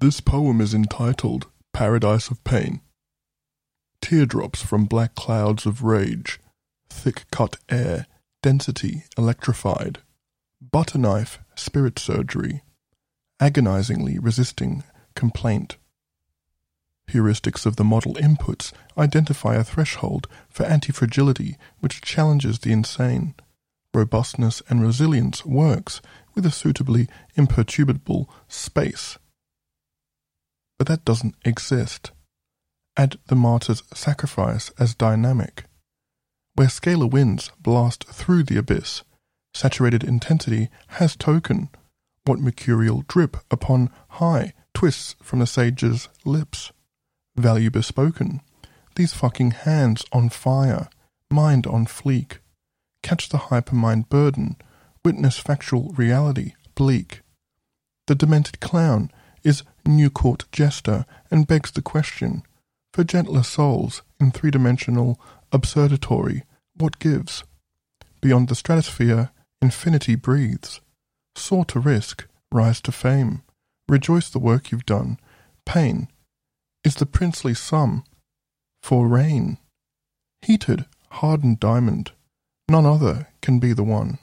This poem is entitled Paradise of Pain. Teardrops from black clouds of rage, thick cut air, density electrified, butter knife spirit surgery, agonizingly resisting complaint. Heuristics of the model inputs identify a threshold for anti-fragility which challenges the insane. Robustness and resilience works with a suitably imperturbable space. But that doesn't exist. Add the martyr's sacrifice as dynamic. Where scalar winds blast through the abyss, saturated intensity has token, what mercurial drip upon high twists from the sage's lips. Value bespoken. These fucking hands on fire, mind on fleek. Catch the hypermind burden, witness factual reality, bleak. The demented clown is new court jester and begs the question for gentler souls in three dimensional absurdatory, what gives? Beyond the stratosphere, infinity breathes. Soar to risk, rise to fame, rejoice the work you've done. Pain is the princely sum for rain. Heated, hardened diamond, none other can be the one.